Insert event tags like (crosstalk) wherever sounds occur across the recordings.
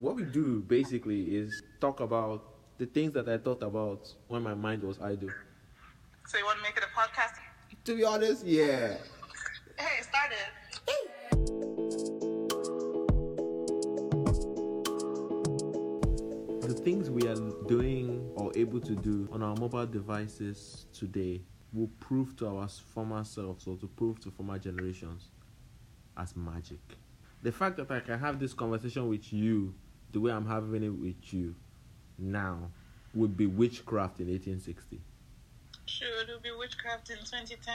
What we do basically is talk about the things that I thought about when my mind was idle. So you want to make it a podcast? To be honest, yeah. Hey, start it. The things we are doing or able to do on our mobile devices today will prove to our former selves or to prove to former generations as magic. The fact that I can have this conversation with you the way I'm having it with you now would be witchcraft in 1860. Sure, it'll be witchcraft in 2010.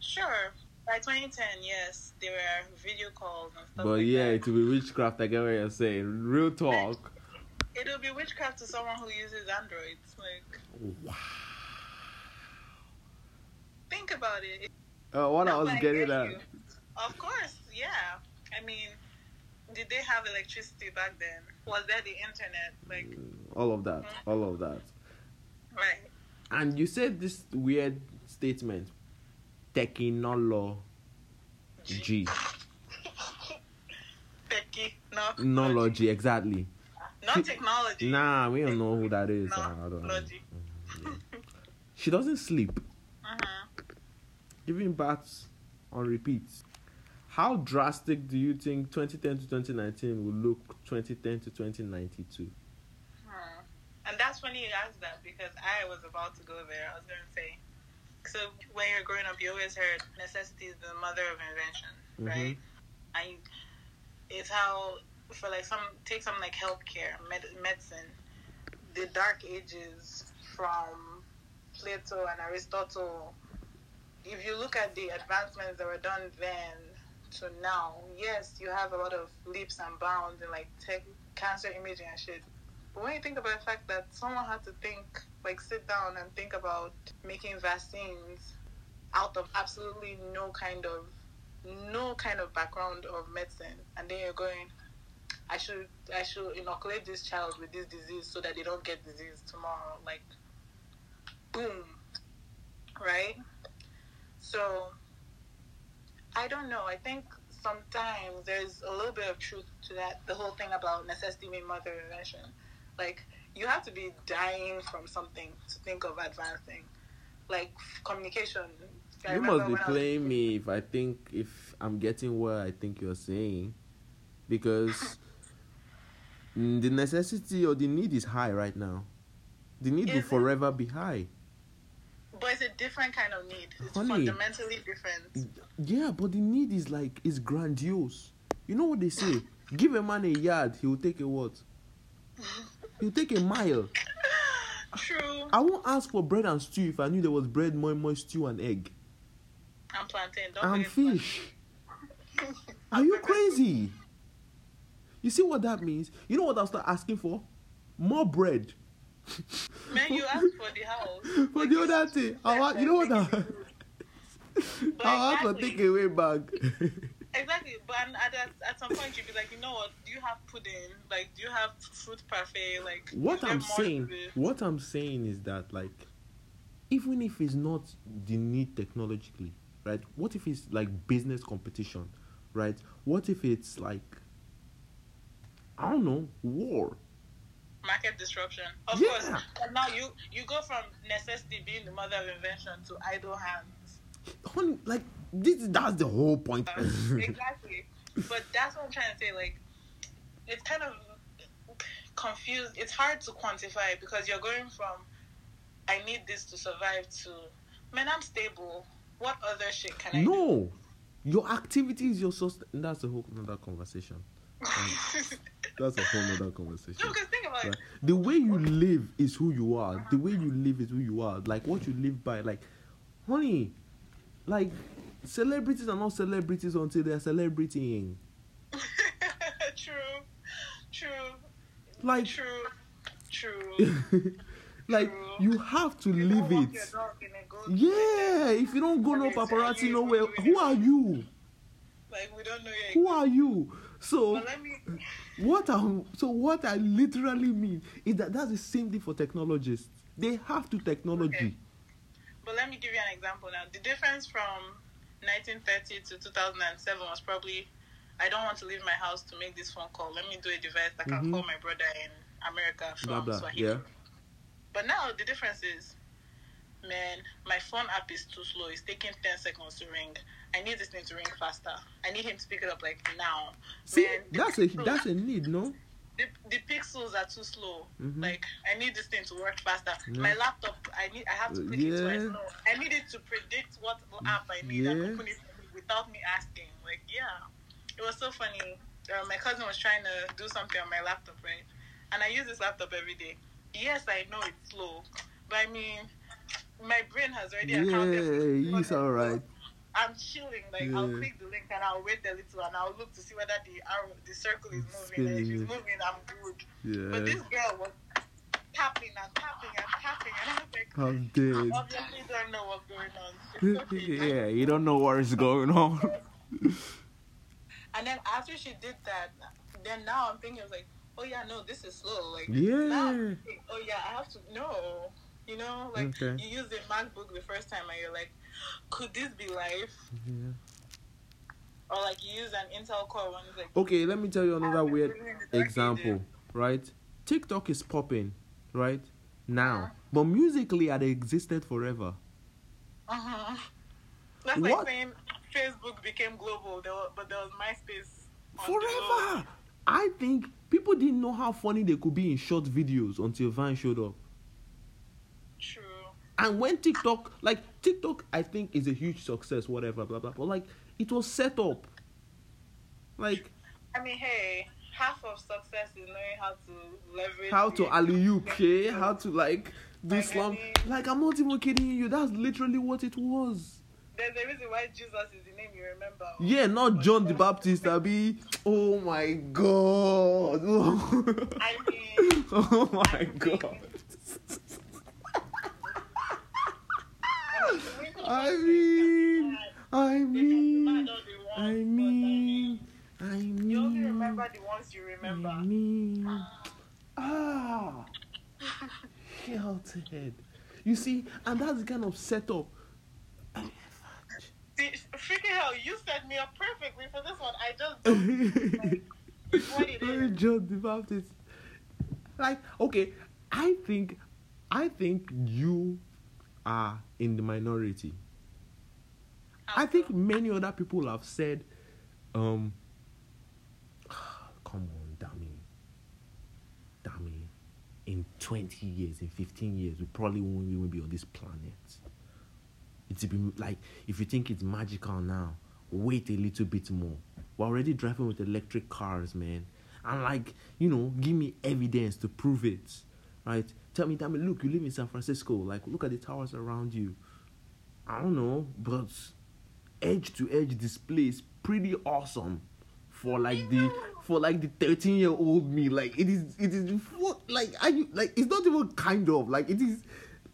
Sure. By 2010, yes, there were video calls and stuff But like yeah, that. it will be witchcraft. I get what you're saying. Real talk. It'll be witchcraft to someone who uses Androids. Like, Wow. think about it. Uh, what I was getting get at. you. Of course, yeah. I mean, did they have electricity back then? Was there the internet? Like, All of that. All of that. right. And you said this weird statement. (laughs) Technology. Knowledge, exactly. Not technology. Nah, we don't know who that is. No, I don't know. She doesn't sleep. Uh-huh. Giving baths on repeat. How drastic do you think 2010 to 2019 will look 2010 to 2092? Hmm. And that's funny you asked that because I was about to go there. I was going to say, so when you're growing up, you always heard necessity is the mother of invention, right? And it's how, for like some, take something like healthcare, med- medicine, the dark ages from Plato and Aristotle. If you look at the advancements that were done then to now, yes, you have a lot of leaps and bounds in like tech, cancer imaging and shit. But when you think about the fact that someone had to think, like sit down and think about making vaccines out of absolutely no kind of no kind of background of medicine and then you're going I should I should inoculate this child with this disease so that they don't get disease tomorrow. Like boom. Right? So I don't know. I think sometimes there's a little bit of truth to that. The whole thing about necessity being mother invention. Like you have to be dying from something to think of advancing. Like communication. I You must be I was- playing me if I think if I'm getting what I think you're saying, because (laughs) mm, the necessity or the need is high right now. The need will Is it? forever be high. But it's a different kind of need. It's Honey. fundamentally different. Yeah, but the need is like is grandiose. You know what they say? Give a man a yard, he will take a what? He'll take a mile. (laughs) True. I won't ask for bread and stew if I knew there was bread, moi moi, stew, and egg. I'm plantain. Don't And fish. (laughs) Are you crazy? You see what that means? You know what I'll start asking for? More bread. Man, you asked for the house. (laughs) For the other thing, I'll, ask- you know what? I'll, But I'll ask for exactly. (laughs) takeaway bag. (laughs) Exactly, but at, at, at some point you'd be like, you know what? Do you have pudding? Like, do you have fruit parfait? Like, what I'm saying, what I'm saying is that like, even if it's not the need technologically, right? What if it's like business competition, right? What if it's like, I don't know, war? Market disruption. Of Yeah. course. But now you you go from necessity being the mother of invention to idle hands. Like this, that's the whole point. Uh, exactly. But that's what I'm trying to say. Like, it's kind of confused. It's hard to quantify because you're going from I need this to survive to man, I'm stable. What other shit can I do? no, your activity is your source. That's a whole another conversation. That's a whole other conversation. No, because think about Right? it. The way you live is who you are. The way you live is who you are. Like what you live by. Like, honey, like celebrities are not celebrities until they're celebrating. (laughs) true, true, Like, true, true. (laughs) like True. you have to You live it. your dog in a goat Yeah, if you don't go no paparazzi nowhere, who are you? Like we don't know. Who are you? So But let me. what I so what I literally mean is that that's the same thing for technologists. They have to technology. Okay. But let me give you an example now. The difference from 1930 to 2007 was probably I don't want to leave my house to make this phone call. Let me do a device that can Mhm. call my brother in America from Blah blah. Swahili. Yeah. But now the difference is, man, my phone app is too slow. It's taking ten seconds to ring. I need this thing to ring faster. I need him to pick it up like now. See, Man, that's a pixels- that's a need, no? the, the pixels are too slow. Mhm. Like I need this thing to work faster. Yeah. My laptop, I need, I have to Uh, click it twice. No, I need it to predict what app I need and Yeah. open it without me asking. Like yeah, it was so funny. Uh, my cousin was trying to do something on my laptop, right? And I use this laptop every day. Yes, I know it's slow, but I mean, my brain has already Yeah, accounted. for it's it. all right. I'm chilling. Like I'll click the link and I'll wait a little and I'll look to see whether the arrow, the circle is moving. And if it's moving, I'm good. Yeah. But this girl was tapping and tapping and tapping, and I was like, I'm I dead. obviously don't know what's going on. Okay. (laughs) (laughs) yeah, you don't know what is going on. And then after she did that, then now I'm thinking, I was like, oh yeah, no, this is slow. Like, Yeah. now I'm oh yeah, I have to know. You know, like Okay. you use the MacBook the first time, and you're like, (gasps) could this be life? Yeah. Or like you use an Intel Core one, like, Okay, let me tell you another weird living in the dark example, right? TikTok is popping, right? Now. Uh-huh. But Musical.ly it existed forever. Uh-huh. That's What? like saying Facebook became global, there was, but there was MySpace. on the low. Forever! I think people didn't know how funny they could be in short videos until Vine showed up. And when TikTok, like TikTok, I think is a huge success, whatever, blah blah. But like, it was set up. Like I mean, hey, half of success is knowing how to leverage. how to alley (laughs) okay? How to like do Like, slam. I mean- Like I'm not even kidding you. That's literally what it was. There's a reason why Jesus is the name you remember. Yeah, not John the Baptist. I be. Oh my god. I mean, (laughs) oh my god. I mean, I mean, I mean, I mean. You only remember the ones you remember. I mean, ah, head. You see, and that's the kind of setup. Freaking hell, you set me up perfectly for this one. I just don't. It's (laughs) what it is. John the Baptist. Like, okay, I think, I think you are in the minority. I think many other people have said, um, come on, Dammy. Dammy, in 20 years, in 15 years, we probably won't even be on this planet. It's be like, if you think it's magical now, wait a little bit more. We're already driving with electric cars, man. And like, you know, give me evidence to prove it. Right? Tell me, Dammy, look, you live in San Francisco. Like, look at the towers around you. I don't know, but edge to edge display is pretty awesome for like the for like the 13 year old me. Like it is it is what like are you like it's not even kind of like it is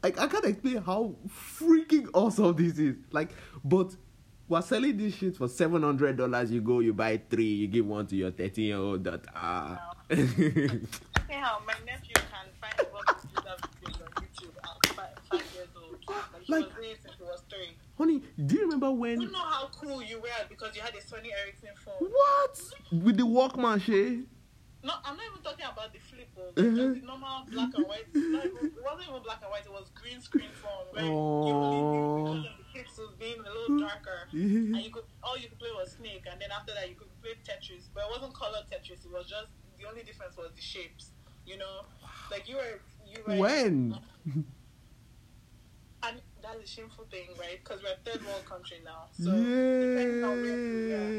like i can't explain how freaking awesome this is. Like but we're selling this shit for seven hundred dollars. You go you buy three you give one to your 13 year old that (laughs) ah See how my nephew can find what to do that on YouTube at five, five years old. Like, he Like- was doing it since he was three. Honey do you remember when You know how cool you were because you had a Sony Ericsson phone. what with the walkman shay No, I'm not even talking about the flip phone. Mhm. Just the normal black and white. Not even, it wasn't even black and white. It was green screen phone where you only because of the pixels being a little darker. And you could all you could play was Snake, and then after that you could play Tetris, but it wasn't color Tetris. It was just the only difference was the shapes. You know, like you were you were when (laughs) and that's a shameful thing, right? Because we're a third world country now. So depending on where you are.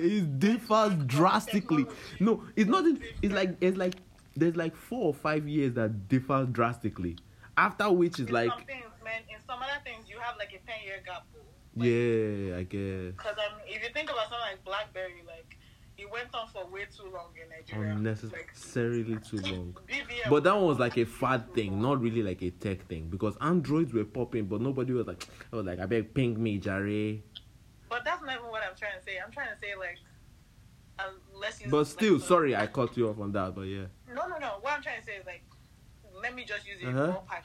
yeah, it differs drastically. No, it's not. It's like it's like there's like four or five years that differs drastically. After which is like, some things, man. In some other things, you have like a ten year gap. Like, yeah, I guess Because um, if you think about something like BlackBerry, like it went on for way too long in Nigeria. Like, unnecessarily too long. BBM But that one was like a fad thing, not really like a tech thing, because androids were popping, but nobody was like, I was like, I beg ping me, Jare. But that's not even what I'm trying to say. I'm trying to say like, unless you. But still, like, sorry, I cut you off on that, but yeah. No, no, no. What I'm trying to say is like, let me just use a Uh-huh. ballpark.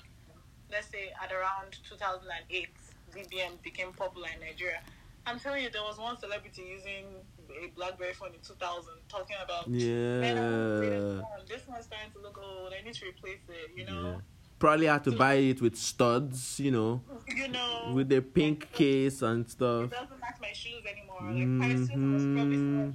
Let's say at around 2008, BBM became popular in Nigeria. I'm telling you, there was one celebrity using a BlackBerry phone in 2000 talking about Yeah. "Man, I want the latest phone. this one's starting to look old. I need to replace it. You know, Yeah. Probably had to buy it with studs, you know, you know, with the pink case and stuff. It doesn't match my shoes anymore. Like mm-hmm. my shoes was probably going.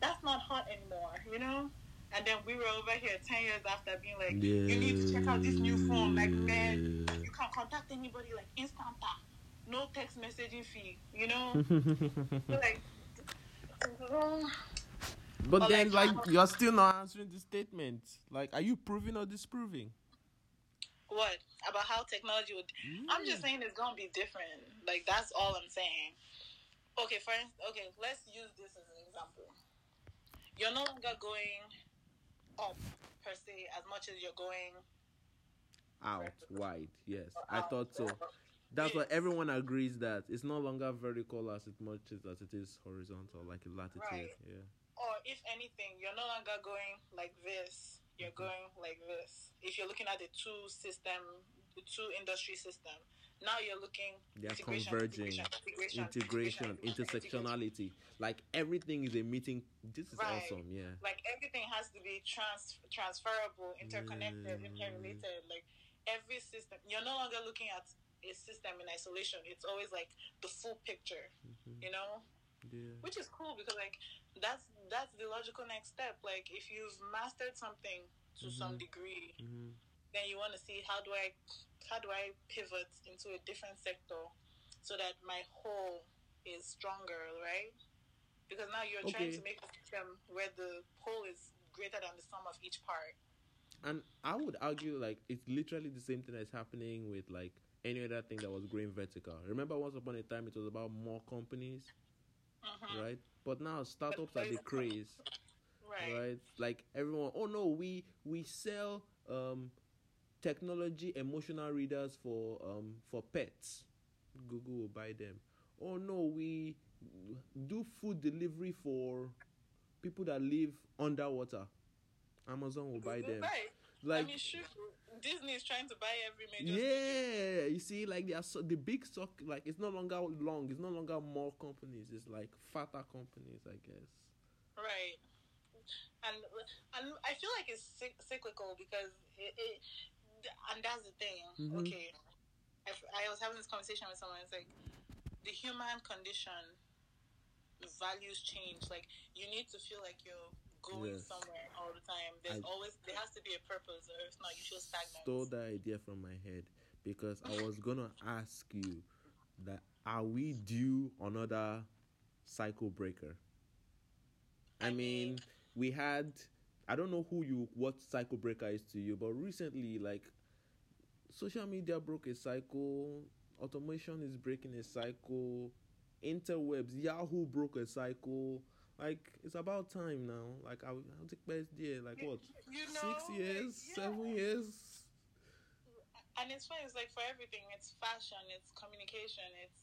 That's not hot anymore. You know. And then we were over here 10 years after being like, you need to check out this new phone. Like, man, you can't contact anybody like instanta. Ah. No text messaging fee, you know? (laughs) So, like, But Or then, like, like, you're still not answering the statement. Like, are you proving or disproving? what? About how technology would. I'm just saying it's to be different. Like, that's all I'm saying. Okay, instance, okay, let's use this as an example. You're no longer going up, per se, as much as you're going Out wide, yes. I thought so. That's why everyone agrees that it's no longer vertical as it much as it is horizontal, like a latitude. Right. Yeah. or if anything, you're no longer going like this. You're going like this. If you're looking at the two system, the two industry system, now you're looking They are integration, converging, integration, integration, integration, intersectionality. Like everything is a meeting. This is Right. awesome. Yeah. Like everything has to be trans transferable, interconnected, Mm. interrelated. Like every system, you're no longer looking at a system in isolation. It's always like the full picture. Mhm. You know. Yeah. which is cool because like that's that's the logical next step like if you've mastered something to some Mhm. degree hmm then you want to see how do i how do i pivot into a different sector so that my whole is stronger right because now you're trying to make a system where the whole is greater than the sum of each part And I would argue like it's literally the same thing that's happening with like any other thing that was growing vertical. Remember, once upon a time, it was about more companies, Mhm. right? But now startups are the craze, right, right? Like everyone, oh no, we we sell um technology emotional readers for um for pets. Google will buy them. Oh no, we do food delivery for people that live underwater. Amazon will buy them. Like i mean shoot disney is trying to buy every major yeah, you see, like they are so the big stock. Like it's no longer long. It's no longer more companies. It's like fatter companies, I guess. Right. And and I feel like it's cyclical because it, it and that's the thing. Mhm. Okay, I was having this conversation with someone. It's like the human condition values change. Like you need to feel like you're going Yes. somewhere all the time. There's I- always there has to be a purpose, or if not, you feel stagnant. Stole that idea from my head because I was gonna ask you that are we due another cycle breaker? I I mean, mean- we had I don't know who you what cycle breaker is to you, but recently like social media broke a cycle, automation is breaking a cycle, interwebs, Yahoo broke a cycle. Like it's about time now. Like I I'll take best year, like what? you know, Six years, like, seven years. and it's fun. It's like for everything. It's fashion. It's communication. It's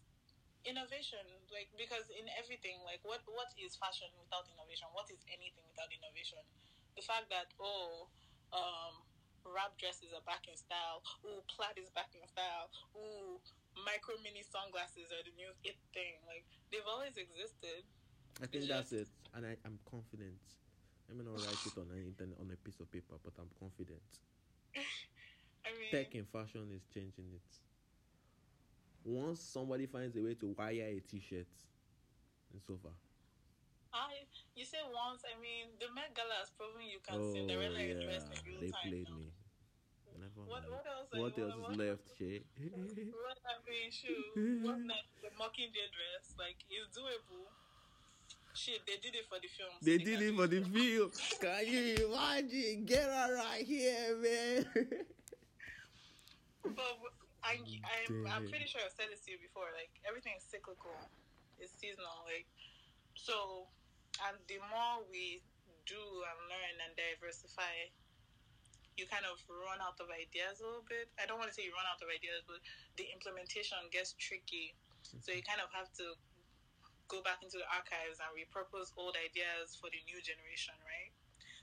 innovation. Like because in everything, like what what is fashion without innovation? What is anything without innovation? The fact that oh, um, wrap dresses are back in style. Ooh, plaid is back in style. Ooh, micro mini sunglasses are the new it thing. Like they've always existed. I think that's it, and I, I'm confident. I may not write it on an internet on a piece of paper, but I'm confident. (laughs) I mean, Tech in fashion is changing it. Once somebody finds a way to wire a T-shirt, it's over. I you say once. I mean, the Met Gala has proven you can Oh Cinderella yeah, dress in real they time. played now. me. Never What- what else What else what- is left, Shay? (laughs) What I mean, shoot, what (laughs) not the Mockingjay dress? Like, it's doable. Shit, they did it for the film. they did it for the film. Can you imagine? Get her right here, man. (laughs) But mm, I, I'm, I'm pretty sure I've said this to you before. Like, everything is cyclical. It's seasonal. Like, so, and the more we do and learn and diversify, you kind of run out of ideas a little bit. I don't want to say you run out of ideas, but the implementation gets tricky. So you kind of have to go back into the archives and repurpose old ideas for the new generation, right?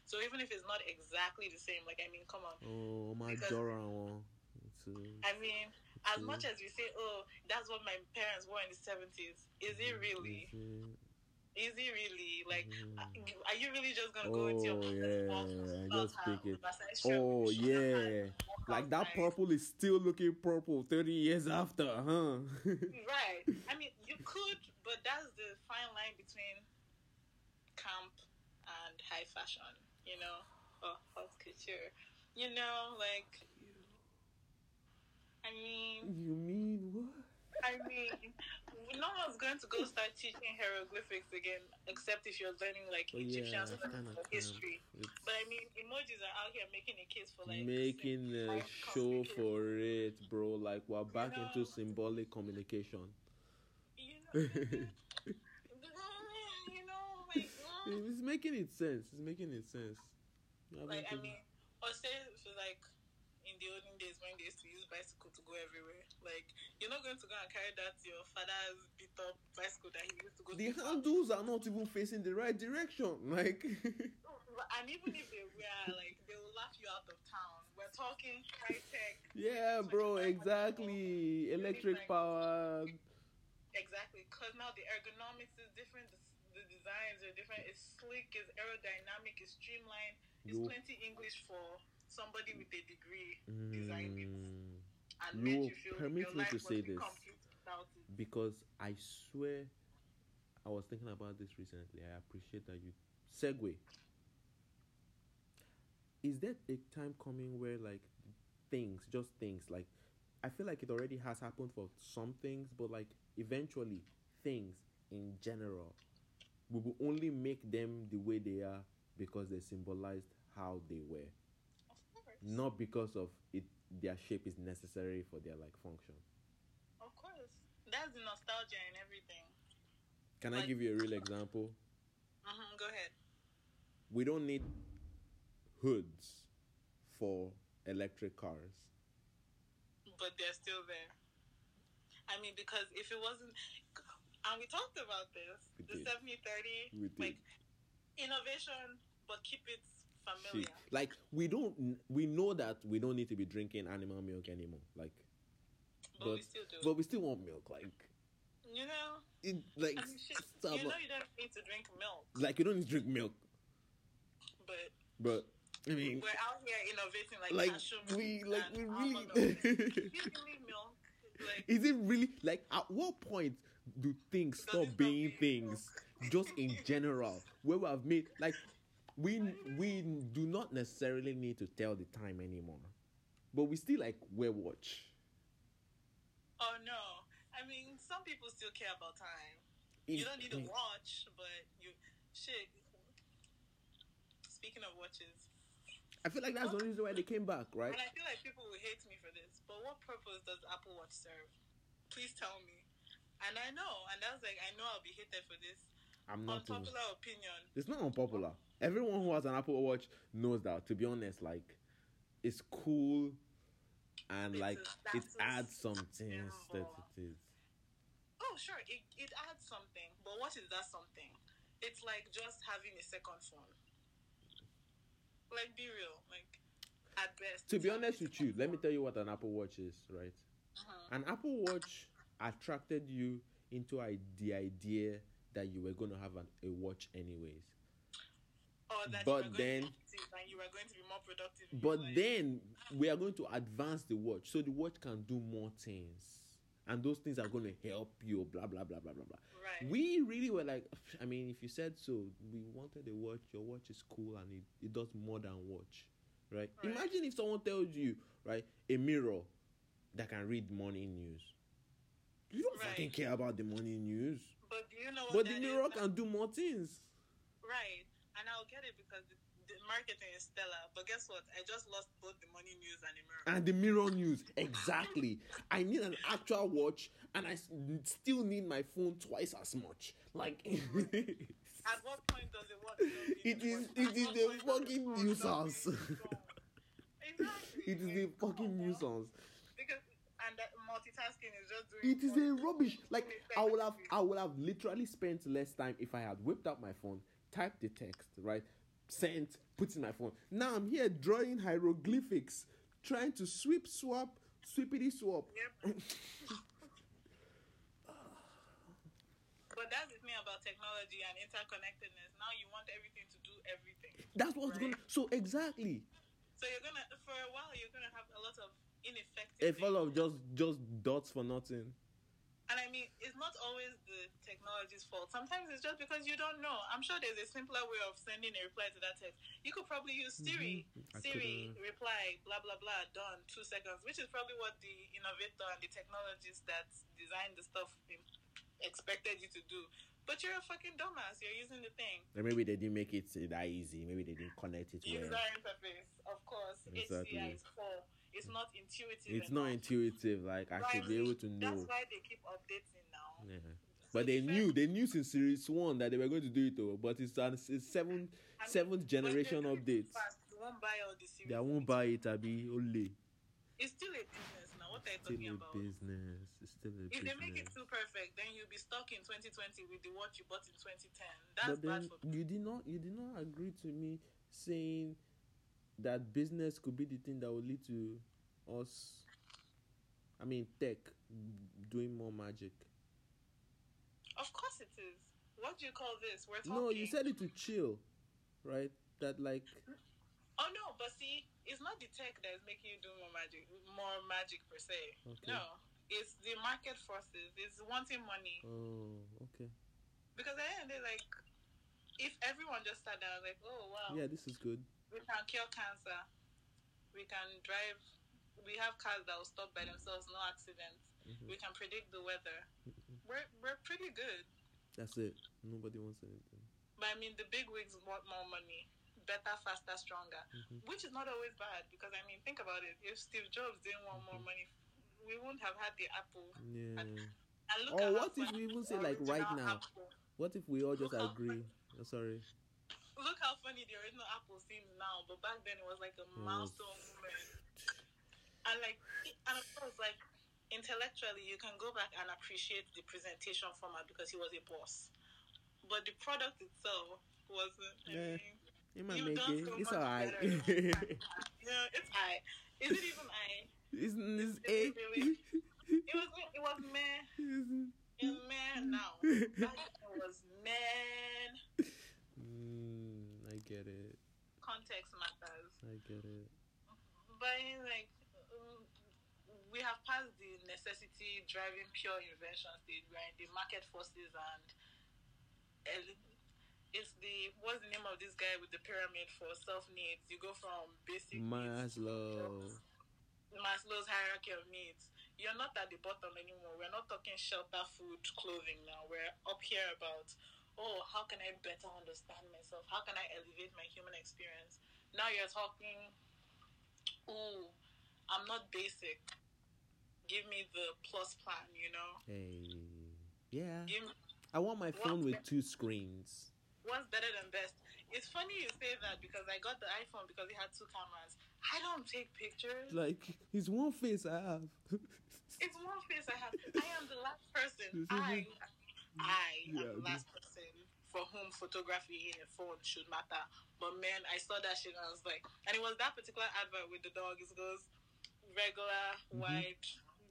So even if it's not exactly the same, like I mean, come on. oh my one. It's, uh, I mean, as Mm. much as we say, oh, that's what my parents wore in the seventies, is it really? uh, Is it really like? Mm. uh, Are you really just gonna go into your Oh yeah, yeah, just pick it. Oh yeah, like that purple is still looking purple thirty years after, huh? (laughs) Right. I mean, you could, but that's the fine line between camp and high fashion, you know, or haute couture. You know, like, I mean, you mean what? I mean, no one's going to go start teaching hieroglyphics again, except if you're learning like Oh, Egyptian that's stuff kinda or camp. history. But I mean, emojis are out here making a case for like making a show for it, bro. Like we're back know? into symbolic communication. You know, like. It's making it sense. It's making it sense. Like I mean, or say for like in the olden days when they used to use bicycle to go everywhere. Like you're not going to go and carry that your father's beat up bicycle that he used to go. the to handles are not even facing the right direction. Like (laughs) And even if they were, like they will laugh you out of town. We're talking high tech. yeah, bro, exactly. Electric power. Exactly, because now the ergonomics is different. The, the designs are different. It's sleek. It's aerodynamic. It's streamlined. It's plenty English for somebody with a degree designed it. Mm, and you feel permit me to say this. incomplete without it. because I swear, I was thinking about this recently. I appreciate that you segue. Is there a time coming where like things, just things, like I feel like it already has happened for some things, but like eventually things in general, we will only make them the way they are because they symbolized how they were, Of course. not because of it. Their shape is necessary for their like function. Of course. That's the nostalgia and everything. Can I give you a real example? hmm Go ahead. we don't need hoods for electric cars. But they're still there. I mean, because if it wasn't. And we talked about this We the. 70 30. Like, innovation, but keep it familiar. Like we don't, we know that we don't need to be drinking animal milk anymore. Like, But we still do. but we still want milk. Like, You know? it, like, I mean, shit, you know you don't need to drink milk, like you don't need to drink milk. but But I mean, we're out here innovating like, like cashew (laughs) milk we, like we really. milk. Milk. Like, Is it really like at what point do things stop being things just in (laughs) general where we have made like we we do not necessarily need to tell the time anymore but we still like wear watch oh no. I mean, some people still care about time. You don't need to watch, but you shit. Speaking of watches, I feel like that's the only reason why they came back right and I feel like people will hate me for this, but what purpose does Apple Watch serve? Please tell me. And I know, and that's like I know I'll be hated for this. I'm not Unpopular opinion. it's not unpopular everyone who has an Apple Watch knows that to be honest like it's cool and It's like a it adds something that it is Oh, sure, it, it adds something, but what is that something? It's like just having a second phone. Like, be real. Like, at best. to be honest with you, let me tell you what an Apple Watch is, right? Uh-huh. An Apple Watch attracted you into I- the idea that you were going to have an, a watch anyways. Or that but then- to be active and you were going to be more productive. But then we are going to advance the watch so the watch can do more things. And those things are going to help you, blah, blah, blah, blah, blah, blah. Right. We really were like, I mean, if you said so, we wanted a watch, your watch is cool and it, it does more than watch, right? Right. Imagine if someone tells you, right, a mirror that can read morning news. You don't Right. fucking care about the morning news. But do you know But the mirror can do more things. Right. I'll get it because the, the marketing is stellar. But guess what? I just lost both the money news and the mirror. And the mirror news, exactly. I need an actual watch, and I still need my phone twice as much. Like, (laughs) At what point does it work? You don't need It is- it is the fucking nuisance. Don't need to go. Exactly. (laughs) is a fucking nuisance. Because and that multitasking is just doing. It is a rubbish. Like I would have. I would have literally spent less time if I had whipped out my phone, typed the text, right, sent, put in my phone. Now I'm here drawing hieroglyphics, trying to sweep, swap, sweepity swap. Yep. But that's the thing about technology and interconnectedness. Now you want everything to do everything. That's what's Right. gonna. So exactly, So you're gonna for a while you're gonna have a lot of ineffective. a full things. of just just dots for nothing. And I mean, it's not always technology's fault. Sometimes it's just because you don't know. I'm sure there's a simpler way of sending a reply to that text. You could probably use Siri. Mhm. Siri, could've- reply, blah, blah, blah, done, two seconds, which is probably what the innovator and the technologist that designed the stuff expected you to do. But you're a fucking dumbass. You're using the thing. Or maybe they didn't make it that easy. Maybe they didn't connect it User well. interface, of course. Exactly. HCI is poor. It's not intuitive. It's not intuitive. Like I should be able to know. That's why they keep updating now. Yeah. But they knew they knew since series one that they were going to do it though. But it's it's seventh I mean, seventh generation but they're doing it update. fast. You won't buy all the series. They won't buy it. Abi only. It's still a business now. What are you talking about? business. It's still a business. If they make it too perfect, then you'll be stuck in 2020 with the watch you bought in 2010. That's bad for you did not you did not agree to me saying that business could be the thing that will lead to us. I mean, tech doing more magic. Of course it is. What do you call this? We're talking. No, you said it to chill, right? That like Oh no, but see, it's not the tech that is making you do more magic, more magic per se. Okay. No, it's the market forces. It's wanting money oh okay because at the end they like, if everyone just sat down like, oh wow, yeah this is good. we can cure cancer, we can drive, we have cars that will stop by themselves, no accidents. Mhm. We can predict the weather. We're we're pretty good. That's it. Nobody wants anything. But I mean, the big wigs want more money, better, faster, stronger, Mhm. which is not always bad because I mean, think about it. If Steve Jobs didn't want more money, we wouldn't have had the Apple. Yeah. And look Or at what if we even say, like, right now? Apple- What if we all just Look how agree? Oh, sorry. look how funny the original Apple seems now, but back then it was like a milestone moment. And like, and of course, like intellectually, you can go back and appreciate the presentation format because he was a boss. But the product itself wasn't. I mean, It might You make it. It's alright. (laughs) yeah, it's I. Is it even I? it's it's Is a. really? It was. It was man. (laughs) a. It's man now. It was man. mm, I get it. Context matters. I get it. But like we have passed the necessity driving pure invention stage. We're in the market forces and el- it's the what's the name of this guy with the pyramid for self needs? You go from basic Maslow. Maslow's hierarchy of needs. You're not at the bottom anymore. We're not talking shelter, food, clothing now. We're up here about, oh, how can I better understand myself? How can I elevate my human experience? Now you're talking, oh, I'm not basic. Give me the plus plan, you know? Hey. Yeah. Give me, I want my phone with two screens. what's better than best? It's funny you say that because I got the iPhone because it had two cameras. I don't take pictures. Like it's one face I have. (laughs) It's one face I have. I am the last person. I, I am Yeah, the last person for whom photography in a phone should matter. But man, I saw that shit and I was like, and it was that particular advert with the dog. It goes regular, mm-hmm. wide,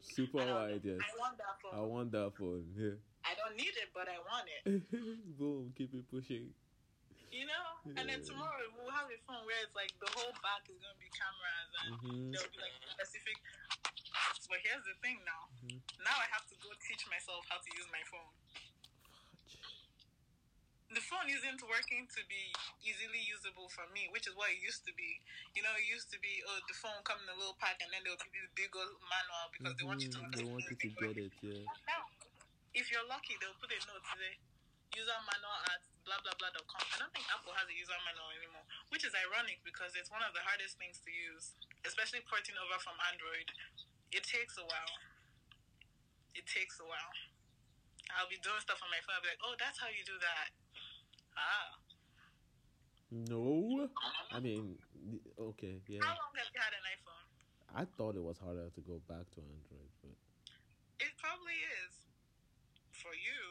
Super and I was wide, yes. I want that phone. I want that phone. Yeah. I don't need it, but I want it. (laughs) Boom, keep it pushing. You know? And then tomorrow we'll have a phone where it's like the whole back is gonna be cameras and Mhm. there'll be like specific but here's the thing now. Mhm. Now I have to go teach myself how to use my phone. The phone isn't working to be easily usable for me, which is what it used to be. You know, it used to be oh the phone come in a little pack and then there'll be this big old manual because they want you to Mhm, They want you to get it, yeah. Now, if you're lucky, they'll put a note there. User manual at blah blah blah dot com. I don't think Apple has a user manual anymore, which is ironic because it's one of the hardest things to use, especially porting over from Android. It takes a while. It takes a while. I'll be doing stuff on my phone. I'll be like, oh, that's how you do that. Ah. No. I mean, okay, yeah. How long have you had an iPhone? I thought it was harder to go back to Android, but It probably is. For you,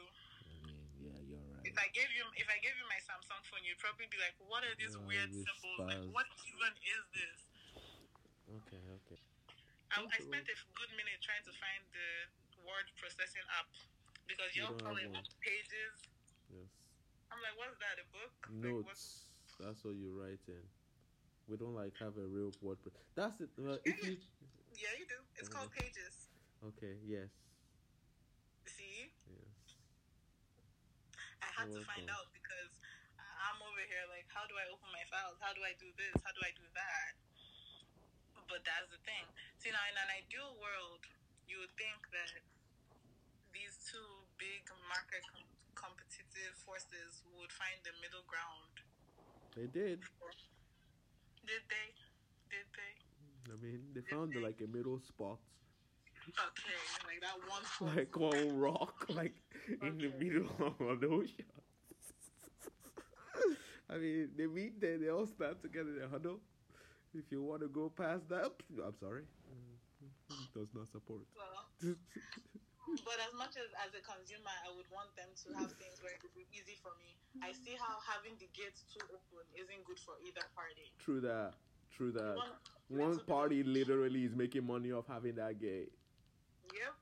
I mean, yeah, you're right. if I gave you if I gave you my Samsung phone, you'd probably be like, "What are these weird symbols? Like, what even is this?" Okay, okay. I, I spent a good minute trying to find the word processing app because y'all don't call it pages. Yes. I'm like, what's that? A book? Like, Notes. That's what you write in. We don't like have a real WordPress. That's it. Well, if you yeah, you do. It's called Mm-hmm. pages. okay, yes, See, yes. I had You're to find out because I'm over here like, how do I open my files? How do I do this? How do I do that? But that's the thing. See, now in an ideal world, you would think that these two big market com- competitive forces would find the middle ground. They did. Did they? Did they? I mean, they found like a middle spot, Okay, like that one (laughs) spot. like one rock, like in the middle of the ocean. (laughs) I mean, they meet there, they all stand together in a huddle. If you want to go past that, I'm sorry, mm-hmm. does not support. Well, (laughs) But as much as as a consumer, I would want them to have things where it would be easy for me. I see how having the gates too open isn't good for either party. True that. True that. want- One party literally is making money off having that gate. Yep.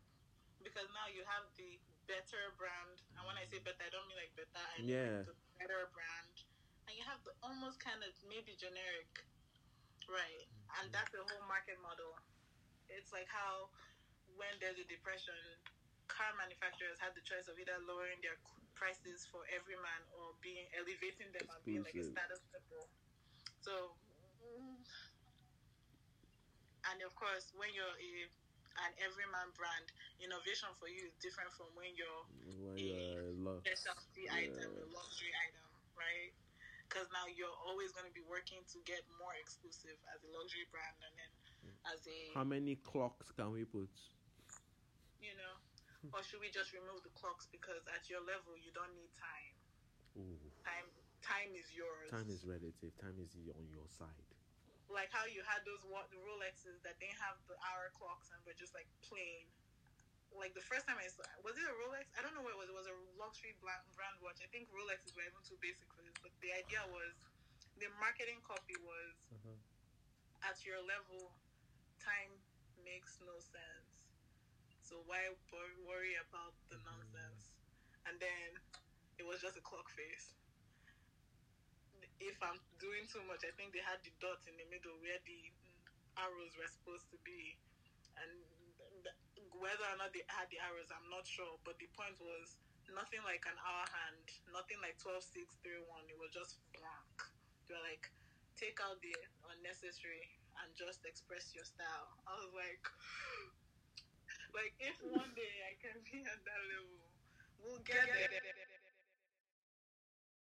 Because now you have the better brand, and when I say better, I don't mean like better. I mean Yeah. like the better brand, and you have the almost kind of maybe generic, right? And that's the whole market model. It's like how when there's a depression, car manufacturers had the choice of either lowering their prices for every man or being elevating them and being like a status symbol. So, mm, and of course, when you're a an everyman brand, innovation for you is different from when you're When you're specialty Yeah. item, a luxury item, right? Because now you're always going to be working to get more exclusive as a luxury brand, and then as a How many clocks can we put? you know, or should we just remove the clocks because at your level you don't need time. Ooh, Time, time is yours. time is relative. Time is on your side. like how you had those wa- the Rolexes that didn't have the hour clocks and were just like plain. Like the first time I saw, was it a Rolex? I don't know what it was. It was a luxury brand, brand watch. I think Rolexes were even too basic for this, but the idea was, the marketing copy was, uh-huh. at your level, time makes no sense. So why wor- worry about the nonsense? And then it was just a clock face. If I'm doing too much, I think they had the dot in the middle where the arrows were supposed to be, and whether or not they had the arrows, I'm not sure. But the point was nothing like an hour hand, nothing like twelve six three one. It was just blank. They were like, take out the unnecessary and just express your style. I was like, like if one day I can be at that level, we'll get there.